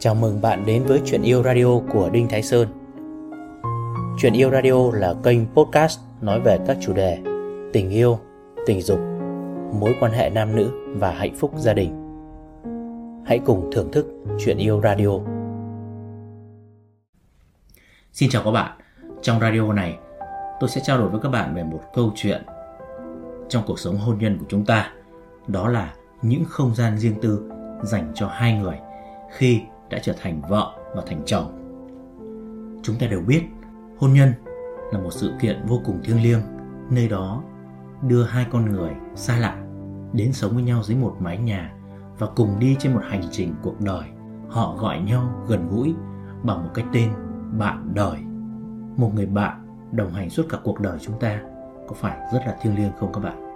Chào mừng bạn đến với Chuyện Yêu Radio của Đinh Thái Sơn. Chuyện Yêu Radio là kênh podcast nói về các chủ đề tình yêu, tình dục, mối quan hệ nam nữ và hạnh phúc gia đình. Hãy cùng thưởng thức Chuyện Yêu Radio. Xin chào các bạn. Trong radio này tôi sẽ trao đổi với các bạn về một câu chuyện trong cuộc sống hôn nhân của chúng ta. Đó là những không gian riêng tư dành cho hai người khi đã trở thành vợ và thành chồng. Chúng ta đều biết, hôn nhân là một sự kiện vô cùng thiêng liêng, nơi đó đưa hai con người xa lạ đến sống với nhau dưới một mái nhà và cùng đi trên một hành trình cuộc đời. Họ gọi nhau gần gũi bằng một cái tên bạn đời. Một người bạn đồng hành suốt cả cuộc đời chúng ta có phải rất là thiêng liêng không các bạn?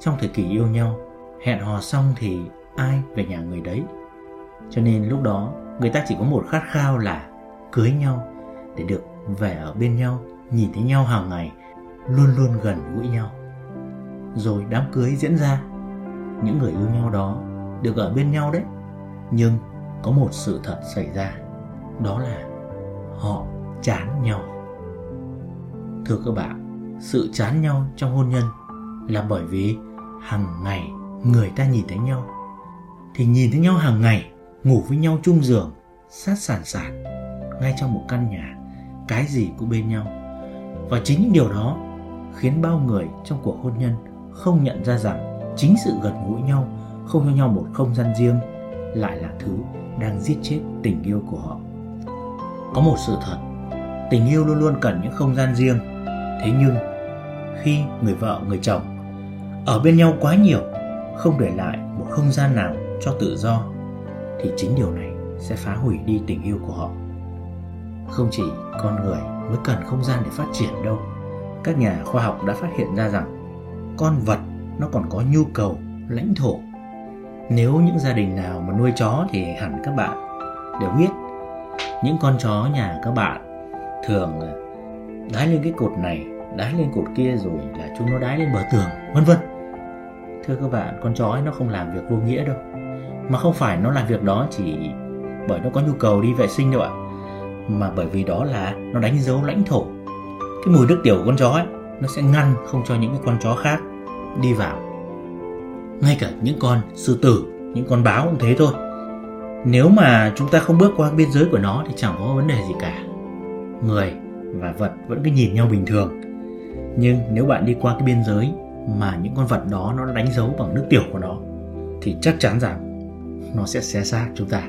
Trong thời kỳ yêu nhau, hẹn hò xong thì ai về nhà người đấy. Cho nên lúc đó, người ta chỉ có một khát khao là cưới nhau để được về ở bên nhau, nhìn thấy nhau hàng ngày, luôn luôn gần gũi nhau. Rồi đám cưới diễn ra. Những người yêu nhau đó được ở bên nhau đấy. Nhưng có một sự thật xảy ra. Đó là họ chán nhau. Thưa các bạn, sự chán nhau trong hôn nhân là bởi vì hàng ngày người ta nhìn thấy nhau thì nhìn thấy nhau hàng ngày, ngủ với nhau chung giường, sát sàn sản ngay trong một căn nhà, cái gì cũng bên nhau. Và chính những điều đó khiến bao người trong cuộc hôn nhân không nhận ra rằng chính sự gần gũi nhau không cho nhau một không gian riêng lại là thứ đang giết chết tình yêu của họ. Có một sự thật, tình yêu luôn luôn cần những không gian riêng. Thế nhưng, khi người vợ, người chồng ở bên nhau quá nhiều, không để lại một không gian nào cho tự do, thì chính điều này sẽ phá hủy đi tình yêu của họ. Không chỉ con người mới cần không gian để phát triển đâu, các nhà khoa học đã phát hiện ra rằng con vật nó còn có nhu cầu, lãnh thổ. Nếu những gia đình nào mà nuôi chó thì hẳn các bạn đều biết, những con chó nhà các bạn thường ờ, đái lên cái cột này, đái lên cột kia rồi là chúng nó đái lên bờ tường, vân vân. Thưa các bạn, con chó ấy nó không làm việc vô nghĩa đâu mà không phải nó làm việc đó chỉ bởi nó có nhu cầu đi vệ sinh đâu ạ. Mà bởi vì đó là nó đánh dấu lãnh thổ. Cái mùi nước tiểu của con chó ấy, nó sẽ ngăn không cho những cái con chó khác đi vào. Ngay cả những con sư tử, những con báo cũng thế thôi. Nếu mà chúng ta không bước qua biên giới của nó thì chẳng có vấn đề gì cả. Người và vật vẫn cứ nhìn nhau bình thường. Nhưng nếu bạn đi qua cái biên giới mà những con vật đó nó đánh dấu bằng nước tiểu của nó, thì chắc chắn rằng nó sẽ xé xác chúng ta.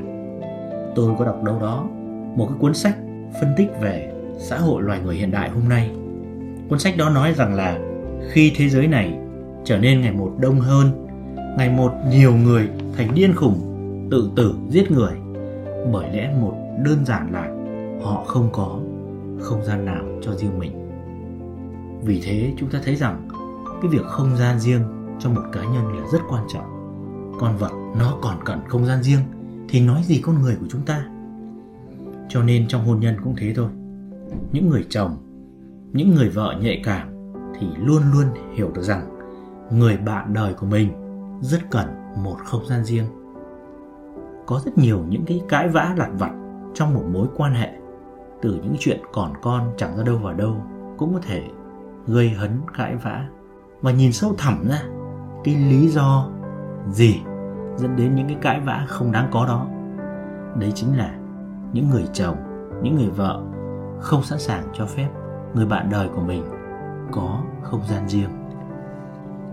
Tôi có đọc đâu đó một cái cuốn sách phân tích về xã hội loài người hiện đại hôm nay. Cuốn sách đó nói rằng là khi thế giới này trở nên ngày một đông hơn, ngày một nhiều người thành điên khùng tự tử, giết người, bởi lẽ một đơn giản là họ không có, không gian nào cho riêng mình. Vì thế chúng ta thấy rằng cái việc không gian riêng cho một cá nhân là rất quan trọng con vật nó còn cần không gian riêng thì nói gì con người của chúng ta? Cho nên trong hôn nhân cũng thế thôi. Những người chồng, những người vợ nhạy cảm thì luôn luôn hiểu được rằng người bạn đời của mình rất cần một không gian riêng. Có rất nhiều những cái cãi vã lặt vặt trong một mối quan hệ, từ những chuyện còn con chẳng ra đâu vào đâu cũng có thể gây hấn cãi vã. Và nhìn sâu thẳm ra, cái lý do gì dẫn đến những cái cãi vã không đáng có đó. Đấy chính là những người chồng, những người vợ không sẵn sàng cho phép người bạn đời của mình có không gian riêng.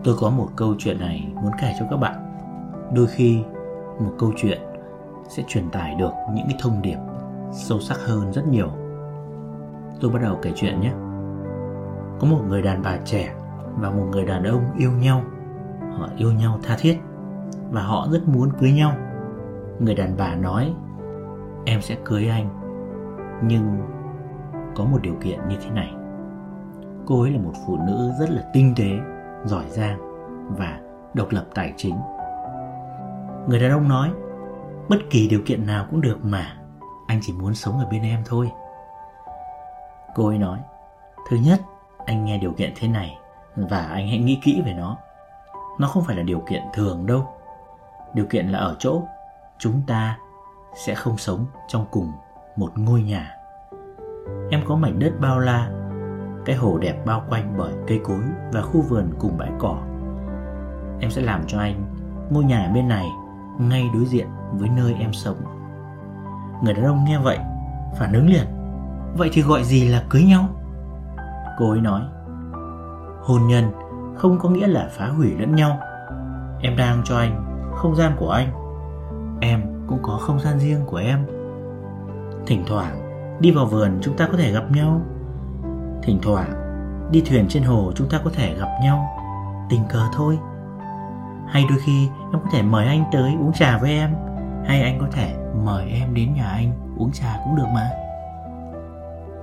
Tôi có một câu chuyện này muốn kể cho các bạn. Đôi khi một câu chuyện sẽ truyền tải được những cái thông điệp sâu sắc hơn rất nhiều. Tôi bắt đầu kể chuyện nhé. Có một người đàn bà trẻ và một người đàn ông yêu nhau. Họ yêu nhau tha thiết và họ rất muốn cưới nhau. Người đàn bà nói, em sẽ cưới anh, nhưng có một điều kiện như thế này. Cô ấy là một phụ nữ rất là tinh tế, giỏi giang và độc lập tài chính. Người đàn ông nói, bất kỳ điều kiện nào cũng được mà, anh chỉ muốn sống ở bên em thôi. Cô ấy nói, thứ nhất, anh nghe điều kiện thế này và anh hãy nghĩ kỹ về nó. Nó không phải là điều kiện thường đâu điều kiện là ở chỗ chúng ta sẽ không sống trong cùng một ngôi nhà. Em có mảnh đất bao la, cái hồ đẹp bao quanh bởi cây cối và khu vườn cùng bãi cỏ. Em sẽ làm cho anh ngôi nhà bên này ngay đối diện với nơi em sống. Người đàn ông nghe vậy phản ứng liền. Vậy thì gọi gì là cưới nhau? Cô ấy nói, hôn nhân không có nghĩa là phá hủy lẫn nhau. Em đang cho anh không gian của anh. Em cũng có không gian riêng của em. Thỉnh thoảng, đi vào vườn chúng ta có thể gặp nhau. Thỉnh thoảng, đi thuyền trên hồ chúng ta có thể gặp nhau. Tình cờ thôi. Hay đôi khi, em có thể mời anh tới uống trà với em. Hay anh có thể mời em đến nhà anh uống trà cũng được mà.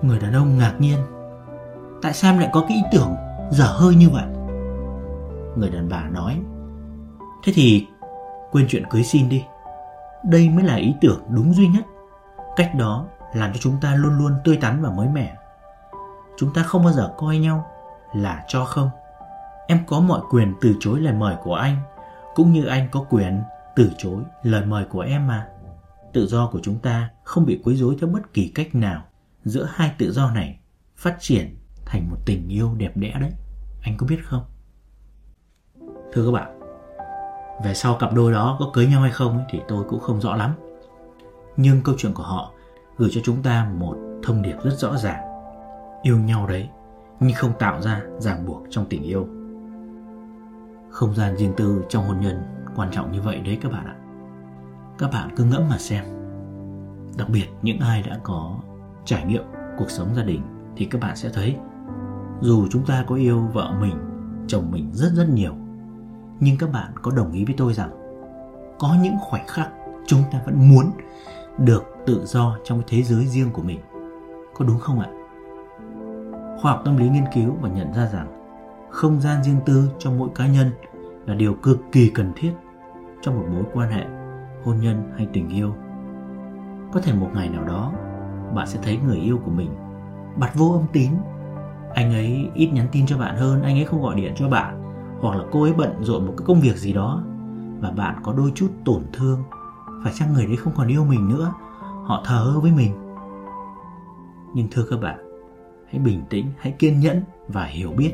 Người đàn ông ngạc nhiên. Tại sao em lại có cái ý tưởng dở hơi như vậy? Người đàn bà nói. Thế thì quên chuyện cưới xin đi. Đây mới là ý tưởng đúng duy nhất. Cách đó làm cho chúng ta luôn luôn tươi tắn và mới mẻ. Chúng ta không bao giờ coi nhau là cho không. Em có mọi quyền từ chối lời mời của anh, cũng như anh có quyền từ chối lời mời của em mà. Tự do của chúng ta không bị quấy rối theo bất kỳ cách nào. Giữa hai tự do này phát triển thành một tình yêu đẹp đẽ đấy. Anh có biết không? Thưa các bạn về sau cặp đôi đó có cưới nhau hay không thì tôi cũng không rõ lắm. Nhưng câu chuyện của họ gửi cho chúng ta một thông điệp rất rõ ràng. Yêu nhau đấy, nhưng không tạo ra ràng buộc trong tình yêu. Không gian riêng tư trong hôn nhân quan trọng như vậy đấy các bạn ạ. Các bạn cứ ngẫm mà xem. Đặc biệt những ai đã có trải nghiệm cuộc sống gia đình thì các bạn sẽ thấy, dù chúng ta có yêu vợ mình, chồng mình rất rất nhiều nhưng các bạn có đồng ý với tôi rằng có những khoảnh khắc chúng ta vẫn muốn được tự do trong thế giới riêng của mình. Có đúng không ạ? Khoa học tâm lý nghiên cứu và nhận ra rằng không gian riêng tư cho mỗi cá nhân là điều cực kỳ cần thiết trong một mối quan hệ, hôn nhân hay tình yêu. Có thể một ngày nào đó, bạn sẽ thấy người yêu của mình bật vô âm tín. Anh ấy ít nhắn tin cho bạn hơn, anh ấy không gọi điện cho bạn hoặc là cô ấy bận rộn một cái công việc gì đó và bạn có đôi chút tổn thương phải chăng người đấy không còn yêu mình nữa, họ thờ ơ với mình. Nhưng thưa các bạn, hãy bình tĩnh, hãy kiên nhẫn và hiểu biết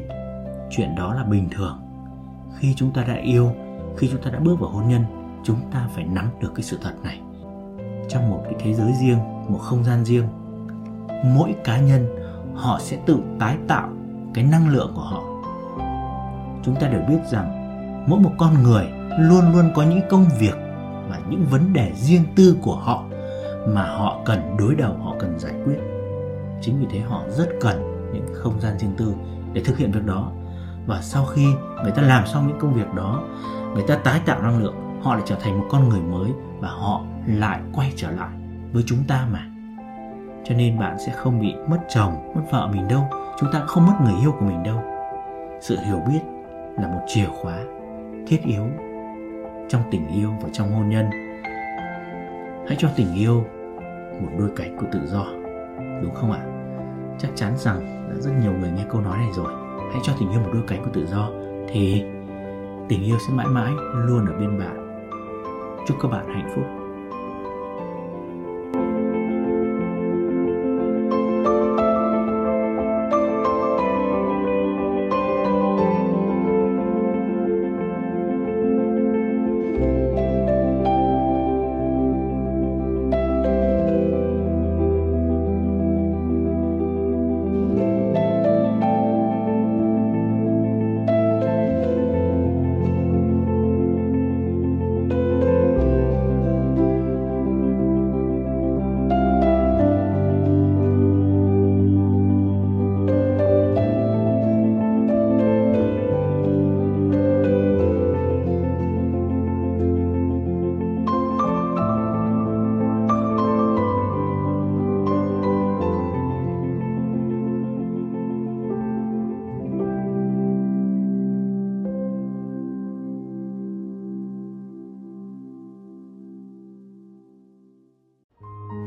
chuyện đó là bình thường. Khi chúng ta đã yêu, khi chúng ta đã bước vào hôn nhân, chúng ta phải nắm được cái sự thật này. Trong một cái thế giới riêng, một không gian riêng, mỗi cá nhân họ sẽ tự tái tạo cái năng lượng của họ chúng ta đều biết rằng mỗi một con người luôn luôn có những công việc và những vấn đề riêng tư của họ mà họ cần đối đầu, họ cần giải quyết. Chính vì thế họ rất cần những không gian riêng tư để thực hiện việc đó. Và sau khi người ta làm xong những công việc đó, người ta tái tạo năng lượng, họ lại trở thành một con người mới và họ lại quay trở lại với chúng ta mà. Cho nên bạn sẽ không bị mất chồng, mất vợ mình đâu. Chúng ta không mất người yêu của mình đâu. Sự hiểu biết là một chìa khóa thiết yếu trong tình yêu và trong hôn nhân. Hãy cho tình yêu một đôi cánh của tự do, đúng không ạ? Chắc chắn rằng đã rất nhiều người nghe câu nói này rồi. Hãy cho tình yêu một đôi cánh của tự do, thì tình yêu sẽ mãi mãi luôn ở bên bạn. Chúc các bạn hạnh phúc.